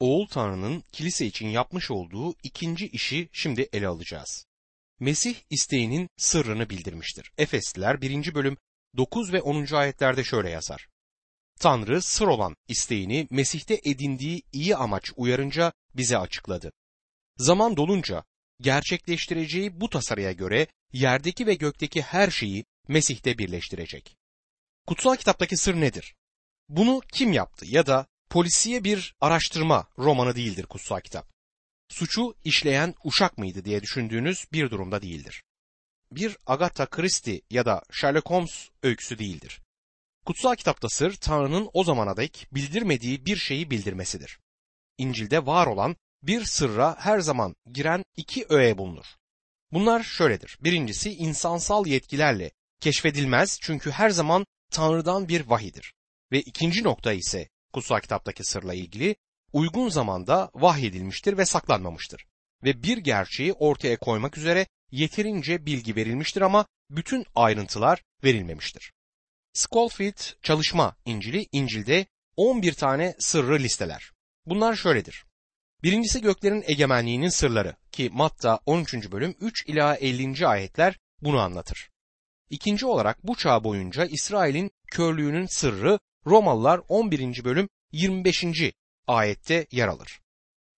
Oğul Tanrı'nın kilise için yapmış olduğu ikinci işi şimdi ele alacağız. Mesih isteğinin sırrını bildirmiştir. Efesliler 1. bölüm 9 ve 10. ayetlerde şöyle yazar. Tanrı sır olan isteğini Mesih'te edindiği iyi amaç uyarınca bize açıkladı. Zaman dolunca gerçekleştireceği bu tasarıya göre yerdeki ve gökteki her şeyi Mesih'te birleştirecek. Kutsal kitaptaki sır nedir? Bunu kim yaptı ya da polisiye bir araştırma romanı değildir kutsal kitap. Suçu işleyen uşak mıydı diye düşündüğünüz bir durumda değildir. Bir Agatha Christie ya da Sherlock Holmes öyküsü değildir. Kutsal kitapta sır Tanrı'nın o zamana dek bildirmediği bir şeyi bildirmesidir. İncil'de var olan bir sırra her zaman giren iki öğe bulunur. Bunlar şöyledir. Birincisi insansal yetkilerle keşfedilmez çünkü her zaman Tanrı'dan bir vahidir. Ve ikinci nokta ise kutsal kitaptaki sırla ilgili uygun zamanda vahyedilmiştir ve saklanmamıştır. Ve bir gerçeği ortaya koymak üzere yeterince bilgi verilmiştir ama bütün ayrıntılar verilmemiştir. Schofield çalışma İncil'i İncil'de 11 tane sırrı listeler. Bunlar şöyledir. Birincisi göklerin egemenliğinin sırları ki Matta 13. bölüm 3 ila 50. ayetler bunu anlatır. İkinci olarak bu çağ boyunca İsrail'in körlüğünün sırrı Romalılar 11. bölüm 25. ayette yer alır.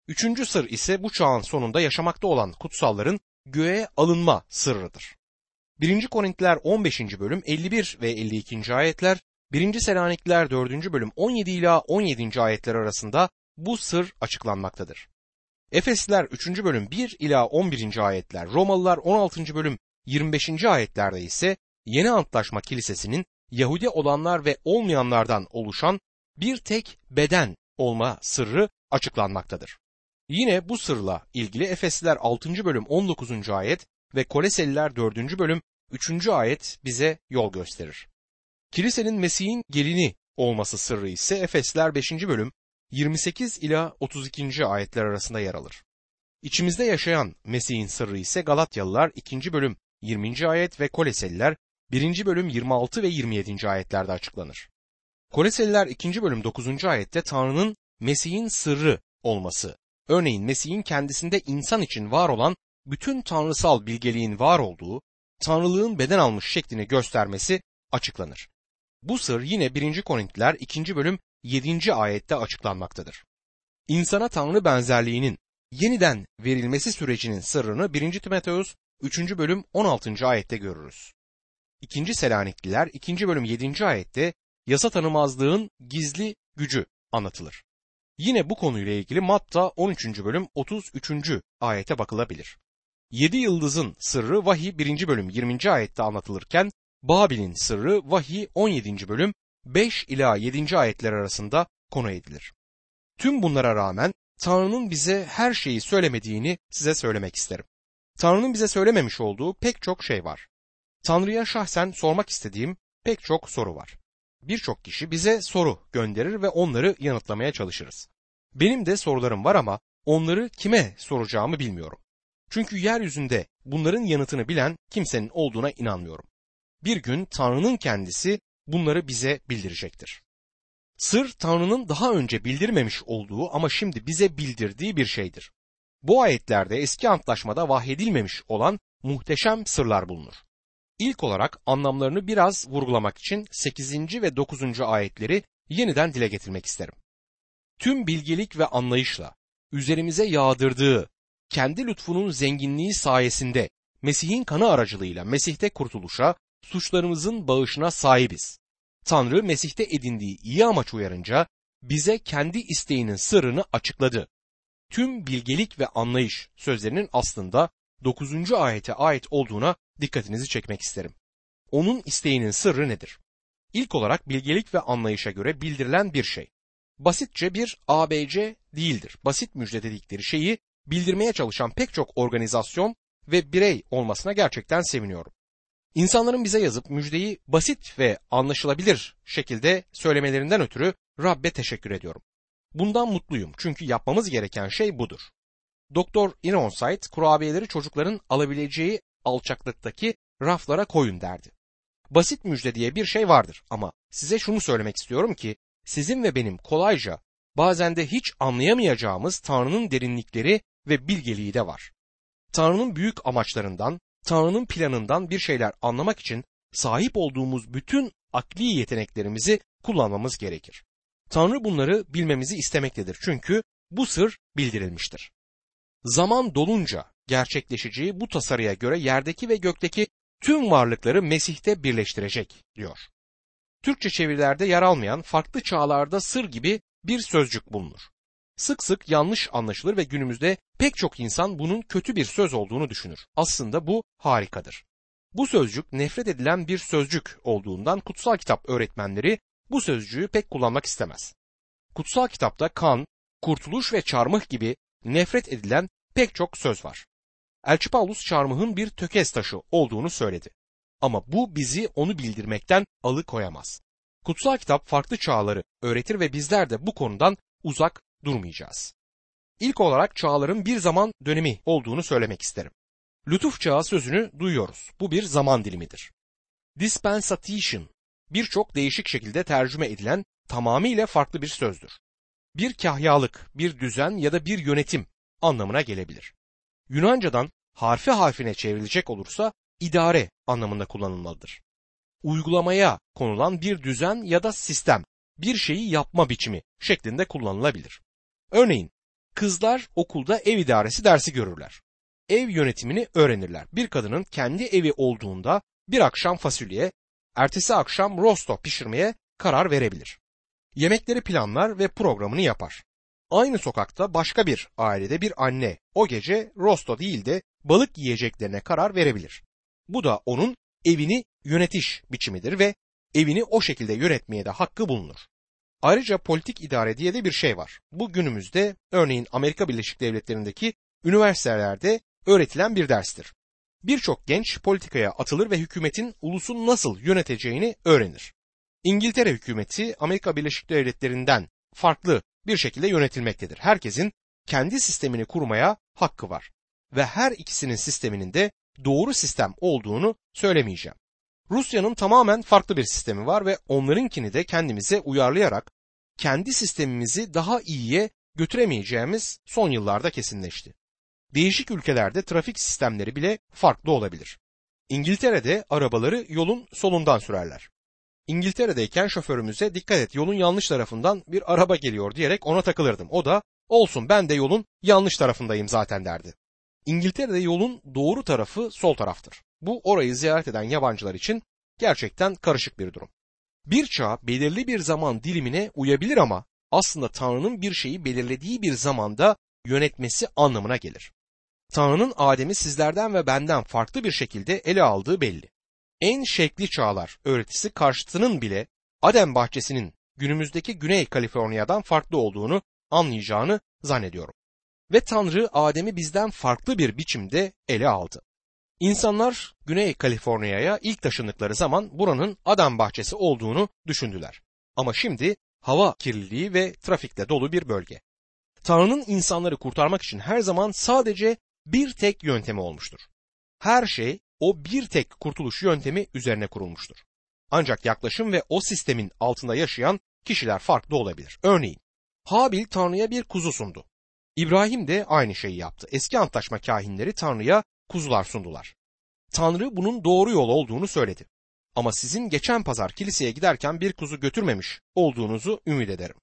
Üçüncü sır ise bu çağın sonunda yaşamakta olan kutsalların göğe alınma sırrıdır. 1. Korintiler 15. bölüm 51 ve 52. ayetler, 1. Selanikliler 4. bölüm 17 ila 17. ayetler arasında bu sır açıklanmaktadır. Efesliler 3. bölüm 1 ila 11. ayetler, Romalılar 16. bölüm 25. ayetlerde ise Yeni Antlaşma Kilisesi'nin Yahudi olanlar ve olmayanlardan oluşan bir tek beden olma sırrı açıklanmaktadır. Yine bu sırla ilgili Efesliler 6. bölüm 19. ayet ve Koleseliler 4. bölüm 3. ayet bize yol gösterir. Kilisenin Mesih'in gelini olması sırrı ise Efesliler 5. bölüm 28 ila 32. ayetler arasında yer alır. İçimizde yaşayan Mesih'in sırrı ise Galatyalılar 2. bölüm 20. ayet ve Koleseliler 1. bölüm 26 ve 27. ayetlerde açıklanır. Koleseliler 2. bölüm 9. ayette Tanrı'nın Mesih'in sırrı olması, örneğin Mesih'in kendisinde insan için var olan bütün tanrısal bilgeliğin var olduğu, tanrılığın beden almış şeklini göstermesi açıklanır. Bu sır yine 1. Korintiler 2. bölüm 7. ayette açıklanmaktadır. İnsana tanrı benzerliğinin yeniden verilmesi sürecinin sırrını 1. Timoteus 3. bölüm 16. ayette görürüz. 2. Selanikliler 2. bölüm 7. ayette yasa tanımazlığın gizli gücü anlatılır. Yine bu konuyla ilgili Matta 13. bölüm 33. ayete bakılabilir. Yedi yıldızın sırrı vahiy 1. bölüm 20. ayette anlatılırken Babil'in sırrı vahiy 17. bölüm 5 ila 7. ayetler arasında konu edilir. Tüm bunlara rağmen Tanrı'nın bize her şeyi söylemediğini size söylemek isterim. Tanrı'nın bize söylememiş olduğu pek çok şey var. Tanrı'ya şahsen sormak istediğim pek çok soru var. Birçok kişi bize soru gönderir ve onları yanıtlamaya çalışırız. Benim de sorularım var ama onları kime soracağımı bilmiyorum. Çünkü yeryüzünde bunların yanıtını bilen kimsenin olduğuna inanmıyorum. Bir gün Tanrı'nın kendisi bunları bize bildirecektir. Sır Tanrı'nın daha önce bildirmemiş olduğu ama şimdi bize bildirdiği bir şeydir. Bu ayetlerde eski antlaşmada vahyedilmemiş olan muhteşem sırlar bulunur. İlk olarak anlamlarını biraz vurgulamak için 8. ve 9. ayetleri yeniden dile getirmek isterim. Tüm bilgelik ve anlayışla üzerimize yağdırdığı kendi lütfunun zenginliği sayesinde Mesih'in kanı aracılığıyla Mesih'te kurtuluşa, suçlarımızın bağışına sahibiz. Tanrı Mesih'te edindiği iyi amaç uyarınca bize kendi isteğinin sırrını açıkladı. Tüm bilgelik ve anlayış sözlerinin aslında 9. ayete ait olduğuna dikkatinizi çekmek isterim. Onun isteğinin sırrı nedir? İlk olarak bilgelik ve anlayışa göre bildirilen bir şey. Basitçe bir ABC değildir. Basit müjde dedikleri şeyi bildirmeye çalışan pek çok organizasyon ve birey olmasına gerçekten seviniyorum. İnsanların bize yazıp müjdeyi basit ve anlaşılabilir şekilde söylemelerinden ötürü Rabbe teşekkür ediyorum. Bundan mutluyum çünkü yapmamız gereken şey budur. Doktor Ironside kurabiyeleri çocukların alabileceği alçaklıktaki raflara koyun derdi. Basit müjde diye bir şey vardır ama size şunu söylemek istiyorum ki sizin ve benim kolayca bazen de hiç anlayamayacağımız Tanrı'nın derinlikleri ve bilgeliği de var. Tanrı'nın büyük amaçlarından, Tanrı'nın planından bir şeyler anlamak için sahip olduğumuz bütün akli yeteneklerimizi kullanmamız gerekir. Tanrı bunları bilmemizi istemektedir çünkü bu sır bildirilmiştir. Zaman dolunca gerçekleşeceği bu tasarıya göre yerdeki ve gökteki tüm varlıkları Mesih'te birleştirecek diyor. Türkçe çevirilerde yer almayan farklı çağlarda sır gibi bir sözcük bulunur. Sık sık yanlış anlaşılır ve günümüzde pek çok insan bunun kötü bir söz olduğunu düşünür. Aslında bu harikadır. Bu sözcük nefret edilen bir sözcük olduğundan kutsal kitap öğretmenleri bu sözcüğü pek kullanmak istemez. Kutsal kitapta kan, kurtuluş ve çarmıh gibi nefret edilen pek çok söz var. Elçi Paulus çarmıhın bir tökez taşı olduğunu söyledi. Ama bu bizi onu bildirmekten alıkoyamaz. Kutsal kitap farklı çağları öğretir ve bizler de bu konudan uzak durmayacağız. İlk olarak çağların bir zaman dönemi olduğunu söylemek isterim. Lütuf çağı sözünü duyuyoruz. Bu bir zaman dilimidir. Dispensation birçok değişik şekilde tercüme edilen tamamıyla farklı bir sözdür. Bir kahyalık, bir düzen ya da bir yönetim anlamına gelebilir. Yunanca'dan harfi harfine çevrilecek olursa idare anlamında kullanılmalıdır. Uygulamaya konulan bir düzen ya da sistem, bir şeyi yapma biçimi şeklinde kullanılabilir. Örneğin kızlar okulda ev idaresi dersi görürler. Ev yönetimini öğrenirler. Bir kadının kendi evi olduğunda bir akşam fasulye, ertesi akşam rosto pişirmeye karar verebilir. Yemekleri planlar ve programını yapar. Aynı sokakta başka bir ailede bir anne o gece rosto değil de balık yiyeceklerine karar verebilir. Bu da onun evini yönetiş biçimidir ve evini o şekilde yönetmeye de hakkı bulunur. Ayrıca politik idare diye de bir şey var. Bu günümüzde örneğin Amerika Birleşik Devletleri'ndeki üniversitelerde öğretilen bir derstir. Birçok genç politikaya atılır ve hükümetin ulusun nasıl yöneteceğini öğrenir. İngiltere hükümeti Amerika Birleşik Devletleri'nden farklı bir şekilde yönetilmektedir. Herkesin kendi sistemini kurmaya hakkı var ve her ikisinin sisteminin de doğru sistem olduğunu söylemeyeceğim. Rusya'nın tamamen farklı bir sistemi var ve onlarınkini de kendimize uyarlayarak kendi sistemimizi daha iyiye götüremeyeceğimiz son yıllarda kesinleşti. Değişik ülkelerde trafik sistemleri bile farklı olabilir. İngiltere'de arabaları yolun solundan sürerler. İngiltere'deyken şoförümüze dikkat et yolun yanlış tarafından bir araba geliyor diyerek ona takılırdım. O da olsun ben de yolun yanlış tarafındayım zaten derdi. İngiltere'de yolun doğru tarafı sol taraftır. Bu orayı ziyaret eden yabancılar için gerçekten karışık bir durum. Bir çağ belirli bir zaman dilimine uyabilir ama aslında Tanrı'nın bir şeyi belirlediği bir zamanda yönetmesi anlamına gelir. Tanrı'nın Adem'i sizlerden ve benden farklı bir şekilde ele aldığı belli. En şekli çağlar öğretisi karşıtının bile Adem bahçesinin günümüzdeki Güney Kaliforniya'dan farklı olduğunu anlayacağını zannediyorum. Ve Tanrı Adem'i bizden farklı bir biçimde ele aldı. İnsanlar Güney Kaliforniya'ya ilk taşındıkları zaman buranın Adam bahçesi olduğunu düşündüler. Ama şimdi hava kirliliği ve trafikle dolu bir bölge. Tanrı'nın insanları kurtarmak için her zaman sadece bir tek yöntemi olmuştur. Her şey o bir tek kurtuluş yöntemi üzerine kurulmuştur. Ancak yaklaşım ve o sistemin altında yaşayan kişiler farklı olabilir. Örneğin Habil Tanrı'ya bir kuzu sundu. İbrahim de aynı şeyi yaptı. Eski antlaşma kahinleri Tanrı'ya kuzular sundular. Tanrı bunun doğru yol olduğunu söyledi. Ama sizin geçen pazar kiliseye giderken bir kuzu götürmemiş olduğunuzu ümit ederim.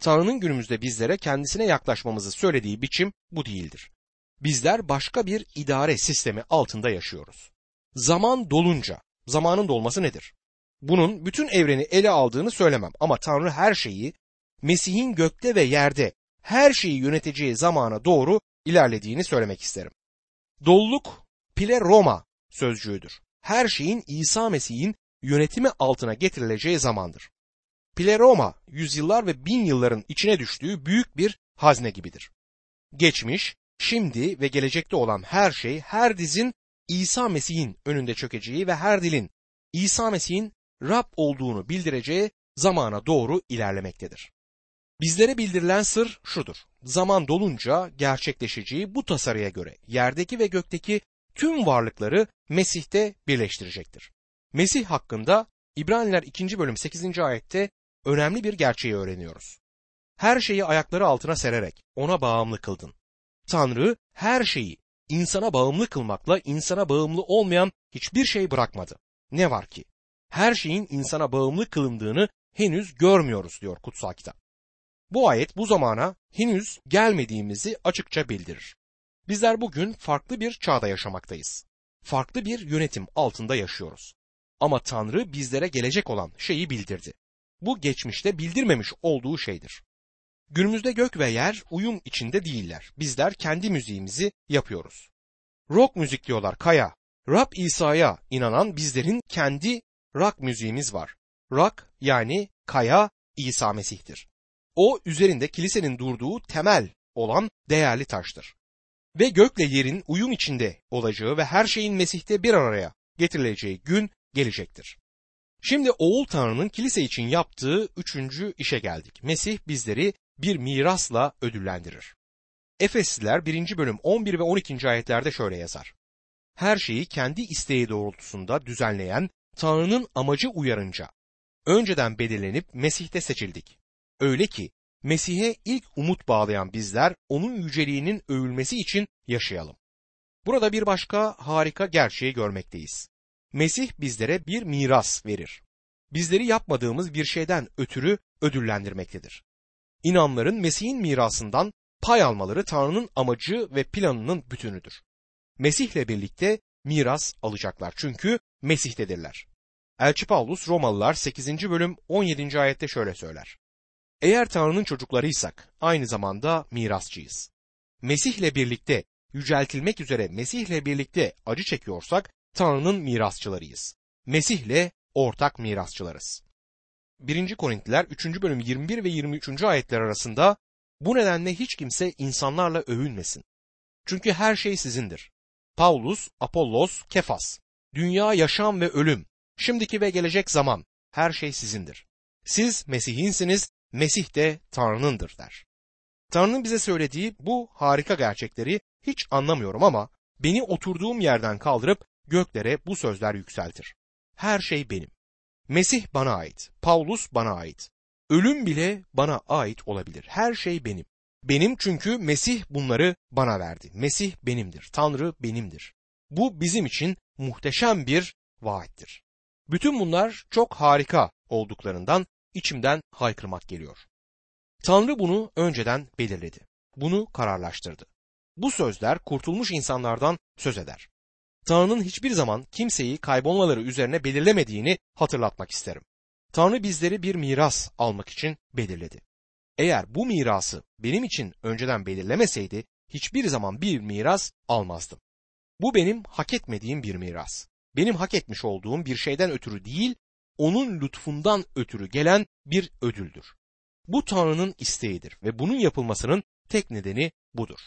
Tanrı'nın günümüzde bizlere kendisine yaklaşmamızı söylediği biçim bu değildir. Bizler başka bir idare sistemi altında yaşıyoruz. Zaman dolunca, zamanın dolması nedir? Bunun bütün evreni ele aldığını söylemem ama Tanrı her şeyi Mesih'in gökte ve yerde her şeyi yöneteceği zamana doğru ilerlediğini söylemek isterim. Doluluk pile Roma sözcüğüdür. Her şeyin İsa Mesih'in yönetimi altına getirileceği zamandır. Pile Roma yüzyıllar ve bin yılların içine düştüğü büyük bir hazne gibidir. Geçmiş, şimdi ve gelecekte olan her şey her dizin İsa Mesih'in önünde çökeceği ve her dilin İsa Mesih'in Rab olduğunu bildireceği zamana doğru ilerlemektedir. Bizlere bildirilen sır şudur. Zaman dolunca gerçekleşeceği bu tasarıya göre yerdeki ve gökteki tüm varlıkları Mesih'te birleştirecektir. Mesih hakkında İbraniler 2. bölüm 8. ayette önemli bir gerçeği öğreniyoruz. her şeyi ayakları altına sererek ona bağımlı kıldın. Tanrı her şeyi insana bağımlı kılmakla insana bağımlı olmayan hiçbir şey bırakmadı. Ne var ki? Her şeyin insana bağımlı kılındığını henüz görmüyoruz diyor kutsal kitap. Bu ayet bu zamana henüz gelmediğimizi açıkça bildirir. Bizler bugün farklı bir çağda yaşamaktayız. Farklı bir yönetim altında yaşıyoruz. Ama Tanrı bizlere gelecek olan şeyi bildirdi. Bu geçmişte bildirmemiş olduğu şeydir. Günümüzde gök ve yer uyum içinde değiller. Bizler kendi müziğimizi yapıyoruz. Rock müzik diyorlar Kaya. Rab İsa'ya inanan bizlerin kendi rock müziğimiz var. Rock yani Kaya İsa Mesih'tir. O üzerinde kilisenin durduğu temel olan değerli taştır. Ve gökle yerin uyum içinde olacağı ve her şeyin Mesih'te bir araya getirileceği gün gelecektir. Şimdi Oğul Tanrı'nın kilise için yaptığı üçüncü işe geldik. Mesih bizleri bir mirasla ödüllendirir. Efesliler 1. bölüm 11 ve 12. ayetlerde şöyle yazar. Her şeyi kendi isteği doğrultusunda düzenleyen Tanrı'nın amacı uyarınca önceden belirlenip Mesih'te seçildik. Öyle ki Mesih'e ilk umut bağlayan bizler onun yüceliğinin övülmesi için yaşayalım. Burada bir başka harika gerçeği görmekteyiz. Mesih bizlere bir miras verir. Bizleri yapmadığımız bir şeyden ötürü ödüllendirmektedir. İnanların Mesih'in mirasından pay almaları Tanrı'nın amacı ve planının bütünüdür. Mesih'le birlikte miras alacaklar çünkü Mesih'tedirler. Elçi Paulus Romalılar 8. bölüm 17. ayette şöyle söyler. Eğer Tanrı'nın çocuklarıysak aynı zamanda mirasçıyız. Mesih'le birlikte yüceltilmek üzere Mesih'le birlikte acı çekiyorsak Tanrı'nın mirasçılarıyız. Mesih'le ortak mirasçılarız. 1. Korintliler 3. bölüm 21 ve 23. ayetler arasında bu nedenle hiç kimse insanlarla övünmesin. Çünkü her şey sizindir. Paulus, Apollos, Kefas, dünya, yaşam ve ölüm, şimdiki ve gelecek zaman her şey sizindir. Siz Mesih'insiniz, Mesih de Tanrı'nındır der. Tanrı'nın bize söylediği bu harika gerçekleri hiç anlamıyorum ama beni oturduğum yerden kaldırıp göklere bu sözler yükseltir. Her şey benim. Mesih bana ait, Paulus bana ait. Ölüm bile bana ait olabilir. Her şey benim. Benim çünkü Mesih bunları bana verdi. Mesih benimdir. Tanrı benimdir. Bu bizim için muhteşem bir vaattir. Bütün bunlar çok harika olduklarından içimden haykırmak geliyor. Tanrı bunu önceden belirledi. Bunu kararlaştırdı. Bu sözler kurtulmuş insanlardan söz eder. Tanrı'nın hiçbir zaman kimseyi kaybolmaları üzerine belirlemediğini hatırlatmak isterim. Tanrı bizleri bir miras almak için belirledi. Eğer bu mirası benim için önceden belirlemeseydi hiçbir zaman bir miras almazdım. Bu benim hak etmediğim bir miras. Benim hak etmiş olduğum bir şeyden ötürü değil, onun lütfundan ötürü gelen bir ödüldür. Bu Tanrı'nın isteğidir ve bunun yapılmasının tek nedeni budur.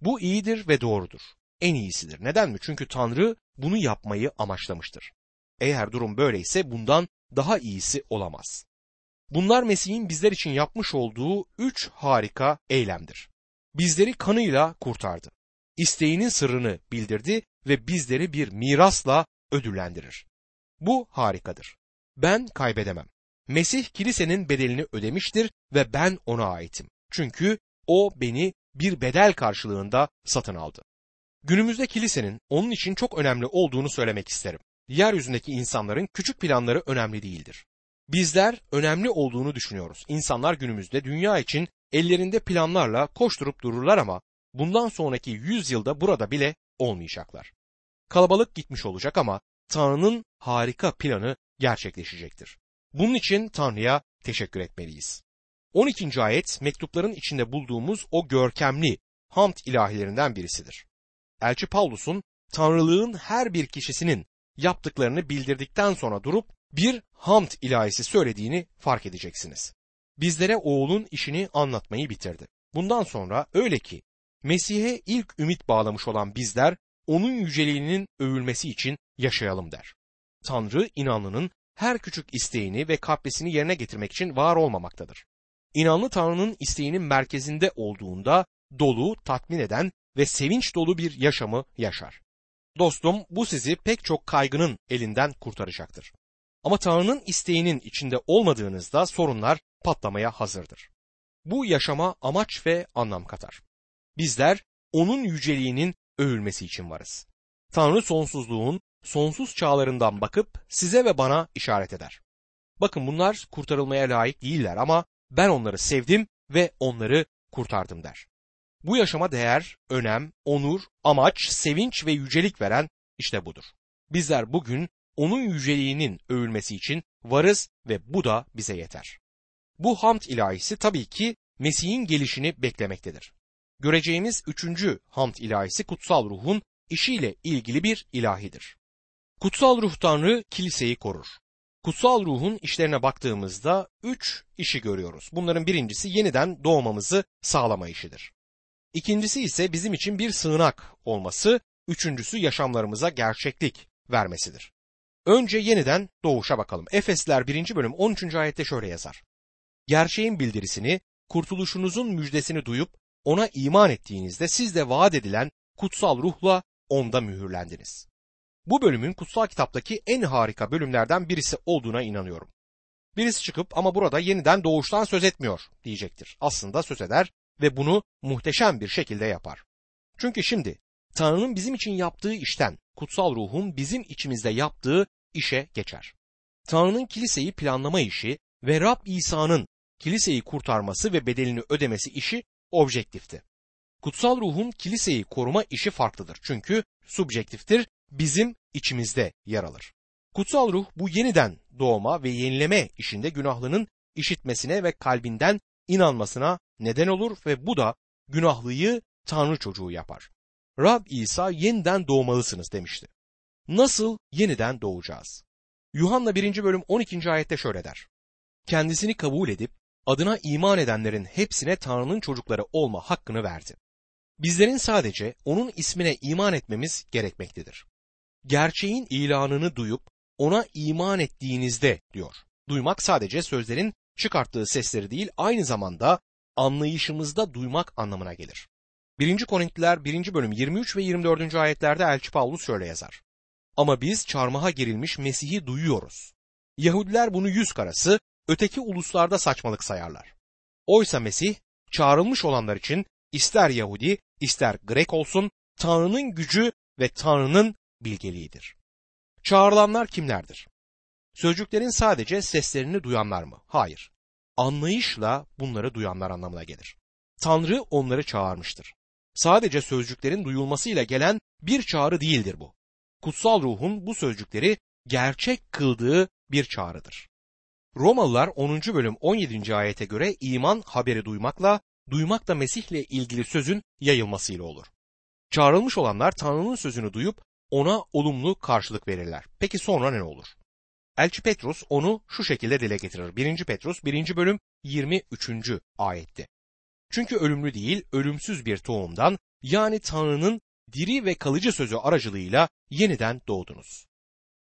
Bu iyidir ve doğrudur. En iyisidir. Neden mi? Çünkü Tanrı bunu yapmayı amaçlamıştır. Eğer durum böyleyse bundan daha iyisi olamaz. Bunlar Mesih'in bizler için yapmış olduğu üç harika eylemdir. Bizleri kanıyla kurtardı. İsteğinin sırrını bildirdi ve bizleri bir mirasla ödüllendirir. Bu harikadır. Ben kaybedemem. Mesih kilisenin bedelini ödemiştir ve ben ona aitim. Çünkü o beni bir bedel karşılığında satın aldı. Günümüzde kilisenin onun için çok önemli olduğunu söylemek isterim. Yeryüzündeki insanların küçük planları önemli değildir. Bizler önemli olduğunu düşünüyoruz. İnsanlar günümüzde dünya için ellerinde planlarla koşturup dururlar ama bundan sonraki yüz yılda burada bile olmayacaklar. Kalabalık gitmiş olacak ama Tanrı'nın harika planı gerçekleşecektir. Bunun için Tanrı'ya teşekkür etmeliyiz. 12. ayet mektupların içinde bulduğumuz o görkemli hamd ilahilerinden birisidir. Elçi Paulus'un Tanrılığın her bir kişisinin yaptıklarını bildirdikten sonra durup bir hamd ilahisi söylediğini fark edeceksiniz. Bizlere oğlun işini anlatmayı bitirdi. Bundan sonra öyle ki Mesih'e ilk ümit bağlamış olan bizler onun yüceliğinin övülmesi için yaşayalım der. Tanrı inanlının her küçük isteğini ve kaprisini yerine getirmek için var olmamaktadır. İnanlı Tanrı'nın isteğinin merkezinde olduğunda dolu, tatmin eden ve sevinç dolu bir yaşamı yaşar. Dostum bu sizi pek çok kaygının elinden kurtaracaktır. Ama Tanrı'nın isteğinin içinde olmadığınızda sorunlar patlamaya hazırdır. Bu yaşama amaç ve anlam katar. Bizler onun yüceliğinin övülmesi için varız. Tanrı sonsuzluğun sonsuz çağlarından bakıp size ve bana işaret eder. Bakın bunlar kurtarılmaya layık değiller ama ben onları sevdim ve onları kurtardım der. Bu yaşama değer, önem, onur, amaç, sevinç ve yücelik veren işte budur. Bizler bugün onun yüceliğinin övülmesi için varız ve bu da bize yeter. Bu hamd ilahisi tabii ki Mesih'in gelişini beklemektedir. Göreceğimiz üçüncü hamd ilahisi kutsal ruhun işiyle ilgili bir ilahidir. Kutsal ruh Tanrı kiliseyi korur. Kutsal ruhun işlerine baktığımızda üç işi görüyoruz. Bunların birincisi yeniden doğmamızı sağlama işidir. İkincisi ise bizim için bir sığınak olması, üçüncüsü yaşamlarımıza gerçeklik vermesidir. Önce yeniden doğuşa bakalım. Efesler 1. bölüm 13. ayette şöyle yazar. Gerçeğin bildirisini, kurtuluşunuzun müjdesini duyup ona iman ettiğinizde siz de vaat edilen kutsal ruhla onda mühürlendiniz. Bu bölümün kutsal kitaptaki en harika bölümlerden birisi olduğuna inanıyorum. Birisi çıkıp ama burada yeniden doğuştan söz etmiyor diyecektir. Aslında söz eder ve bunu muhteşem bir şekilde yapar. Çünkü şimdi Tanrı'nın bizim için yaptığı işten kutsal ruhun bizim içimizde yaptığı işe geçer. Tanrı'nın kiliseyi planlama işi ve Rab İsa'nın kiliseyi kurtarması ve bedelini ödemesi işi objektifti. Kutsal ruhun kiliseyi koruma işi farklıdır. Çünkü subjektiftir, bizim içimizde yer alır. Kutsal ruh bu yeniden doğma ve yenileme işinde günahlının işitmesine ve kalbinden inanmasına neden olur ve bu da günahlıyı Tanrı çocuğu yapar. Rab İsa yeniden doğmalısınız demişti. Nasıl yeniden doğacağız? Yuhanna 1. bölüm 12. ayette şöyle der. Kendisini kabul edip adına iman edenlerin hepsine Tanrı'nın çocukları olma hakkını verdi. Bizlerin sadece onun ismine iman etmemiz gerekmektedir. Gerçeğin ilanını duyup ona iman ettiğinizde diyor. Duymak sadece sözlerin çıkarttığı sesleri değil aynı zamanda anlayışımızda duymak anlamına gelir. 1. Korintiler 1. bölüm 23 ve 24. ayetlerde Elçi Paulus şöyle yazar. Ama biz çarmıha gerilmiş Mesih'i duyuyoruz. Yahudiler bunu yüz karası, öteki uluslarda saçmalık sayarlar. Oysa Mesih çağrılmış olanlar için ister Yahudi ister Grek olsun Tanrı'nın gücü ve Tanrı'nın bilgeliğidir. Çağrılanlar kimlerdir? Sözcüklerin sadece seslerini duyanlar mı? Hayır. Anlayışla bunları duyanlar anlamına gelir. Tanrı onları çağırmıştır. Sadece sözcüklerin duyulmasıyla gelen bir çağrı değildir bu. Kutsal ruhun bu sözcükleri gerçek kıldığı bir çağrıdır. Romalılar 10. bölüm 17. ayete göre iman haberi duymakla, duymak da Mesih'le ilgili sözün yayılmasıyla olur. Çağrılmış olanlar Tanrı'nın sözünü duyup ona olumlu karşılık verirler. Peki sonra ne olur? Elçi Petrus onu şu şekilde dile getirir. 1. Petrus 1. bölüm 23. ayette. Çünkü ölümlü değil, ölümsüz bir tohumdan yani Tanrı'nın diri ve kalıcı sözü aracılığıyla yeniden doğdunuz.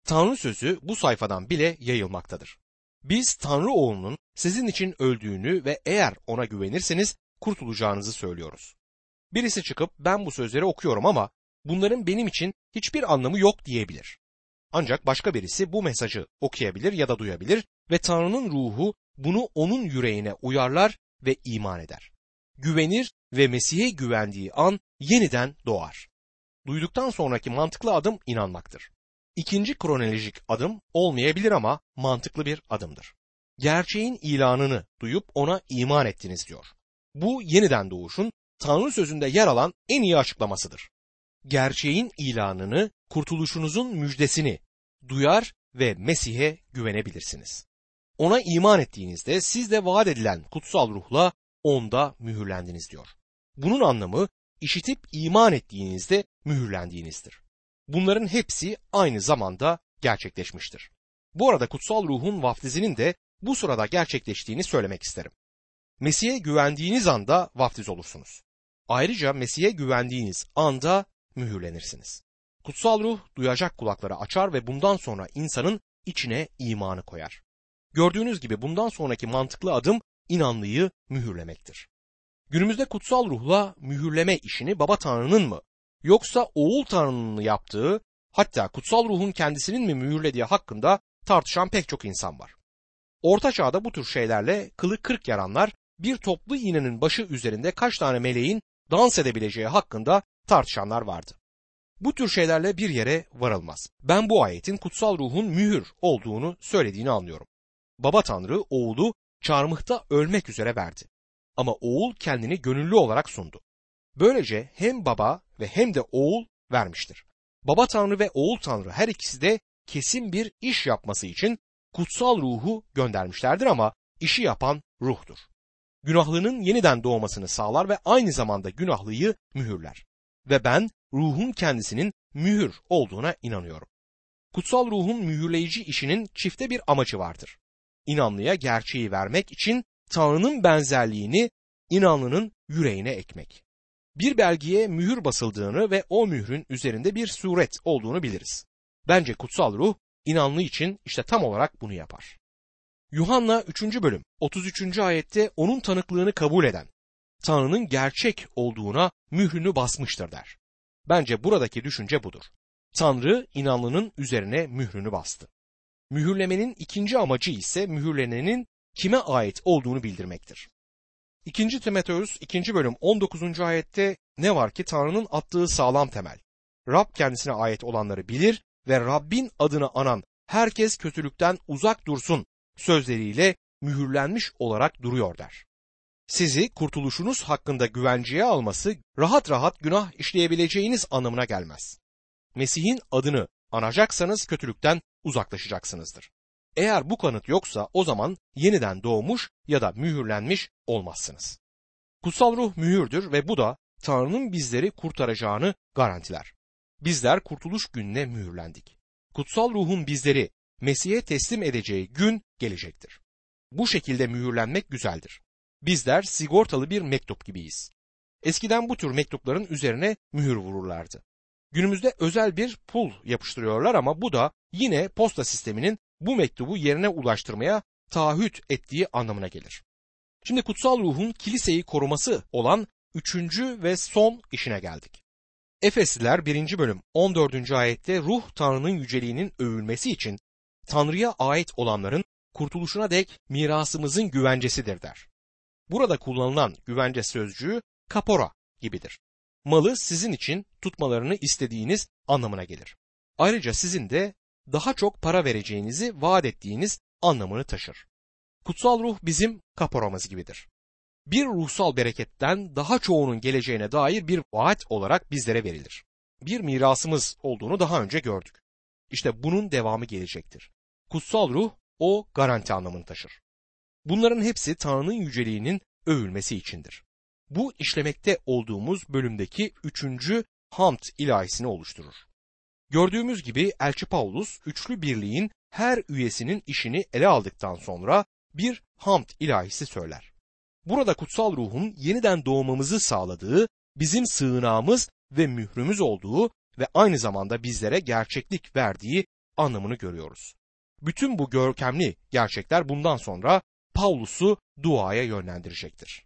Tanrı sözü bu sayfadan bile yayılmaktadır. Biz Tanrı oğlunun sizin için öldüğünü ve eğer ona güvenirseniz kurtulacağınızı söylüyoruz. Birisi çıkıp ben bu sözleri okuyorum ama bunların benim için hiçbir anlamı yok diyebilir. Ancak başka birisi bu mesajı okuyabilir ya da duyabilir ve Tanrı'nın ruhu bunu onun yüreğine uyarlar ve iman eder. Güvenir ve Mesih'e güvendiği an yeniden doğar. Duyduktan sonraki mantıklı adım inanmaktır. İkinci kronolojik adım olmayabilir ama mantıklı bir adımdır. Gerçeğin ilanını duyup ona iman ettiniz diyor. Bu yeniden doğuşun Tanrı sözünde yer alan en iyi açıklamasıdır. Gerçeğin ilanını, kurtuluşunuzun müjdesini duyar ve Mesih'e güvenebilirsiniz. Ona iman ettiğinizde siz de vaat edilen kutsal ruhla onda mühürlendiniz diyor. Bunun anlamı işitip iman ettiğinizde mühürlendiğinizdir. Bunların hepsi aynı zamanda gerçekleşmiştir. Bu arada kutsal ruhun vaftizinin de bu sırada gerçekleştiğini söylemek isterim. Mesih'e güvendiğiniz anda vaftiz olursunuz. Ayrıca Mesih'e güvendiğiniz anda mühürlenirsiniz. Kutsal ruh duyacak kulakları açar ve bundan sonra insanın içine imanı koyar. Gördüğünüz gibi bundan sonraki mantıklı adım inanlıyı mühürlemektir. Günümüzde kutsal ruhla mühürleme işini Baba Tanrı'nın mı yoksa Oğul Tanrı'nın yaptığı hatta kutsal ruhun kendisinin mi mühürlediği hakkında tartışan pek çok insan var. Orta çağda bu tür şeylerle kılı kırk yaranlar bir toplu iğnenin başı üzerinde kaç tane meleğin dans edebileceği hakkında tartışanlar vardı. Bu tür şeylerle bir yere varılmaz. Ben bu ayetin kutsal ruhun mühür olduğunu söylediğini anlıyorum. Baba Tanrı oğlu çarmıhta ölmek üzere verdi. Ama oğul kendini gönüllü olarak sundu. Böylece hem baba ve hem de oğul vermiştir. Baba Tanrı ve oğul Tanrı her ikisi de kesin bir iş yapması için kutsal ruhu göndermişlerdir ama işi yapan ruhtur. Günahlının yeniden doğmasını sağlar ve aynı zamanda günahlıyı mühürler. Ve ben ruhun kendisinin mühür olduğuna inanıyorum. Kutsal ruhun mühürleyici işinin çifte bir amacı vardır. İnanlıya gerçeği vermek için Tanrı'nın benzerliğini inanlının yüreğine ekmek. Bir belgeye mühür basıldığını ve o mührün üzerinde bir suret olduğunu biliriz. Bence kutsal ruh inanlı için işte tam olarak bunu yapar. Yuhanna 3. bölüm 33. ayette onun tanıklığını kabul eden Tanrı'nın gerçek olduğuna mührünü basmıştır der. Bence buradaki düşünce budur. Tanrı inanlının üzerine mührünü bastı. Mühürlemenin ikinci amacı ise mühürlenenin kime ait olduğunu bildirmektir. 2. Timoteus 2. bölüm 19. ayette ne var ki Tanrı'nın attığı sağlam temel. Rab kendisine ait olanları bilir ve Rabbin adını anan herkes kötülükten uzak dursun sözleriyle mühürlenmiş olarak duruyor der. Sizi kurtuluşunuz hakkında güvenceye alması rahat rahat günah işleyebileceğiniz anlamına gelmez. Mesih'in adını anacaksanız kötülükten uzaklaşacaksınızdır. Eğer bu kanıt yoksa o zaman yeniden doğmuş ya da mühürlenmiş olmazsınız. Kutsal ruh mühürdür ve bu da Tanrı'nın bizleri kurtaracağını garantiler. Bizler kurtuluş gününe mühürlendik. Kutsal ruhun bizleri Mesih'e teslim edeceği gün gelecektir. Bu şekilde mühürlenmek güzeldir. Bizler sigortalı bir mektup gibiyiz. Eskiden bu tür mektupların üzerine mühür vururlardı. Günümüzde özel bir pul yapıştırıyorlar ama bu da yine posta sisteminin bu mektubu yerine ulaştırmaya taahhüt ettiği anlamına gelir. Şimdi kutsal ruhun kiliseyi koruması olan üçüncü ve son işine geldik. Efesliler 1. bölüm 14. ayette ruh Tanrı'nın yüceliğinin övülmesi için Tanrı'ya ait olanların kurtuluşuna dek mirasımızın güvencesidir der. Burada kullanılan güvence sözcüğü kapora gibidir. Malı sizin için tutmalarını istediğiniz anlamına gelir. Ayrıca sizin de daha çok para vereceğinizi vaat ettiğiniz anlamını taşır. Kutsal ruh bizim kaporamız gibidir. Bir ruhsal bereketten daha çoğunun geleceğine dair bir vaat olarak bizlere verilir. Bir mirasımız olduğunu daha önce gördük. İşte bunun devamı gelecektir. Kutsal ruh o garanti anlamını taşır. Bunların hepsi Tanrı'nın yüceliğinin övülmesi içindir. Bu işlemekte olduğumuz bölümdeki üçüncü hamd ilahisini oluşturur. Gördüğümüz gibi Elçi Paulus üçlü birliğin her üyesinin işini ele aldıktan sonra bir hamd ilahisi söyler. Burada kutsal ruhun yeniden doğmamızı sağladığı, bizim sığınağımız ve mührümüz olduğu ve aynı zamanda bizlere gerçeklik verdiği anlamını görüyoruz. Bütün bu görkemli gerçekler bundan sonra Paulus'u duaya yönlendirecektir.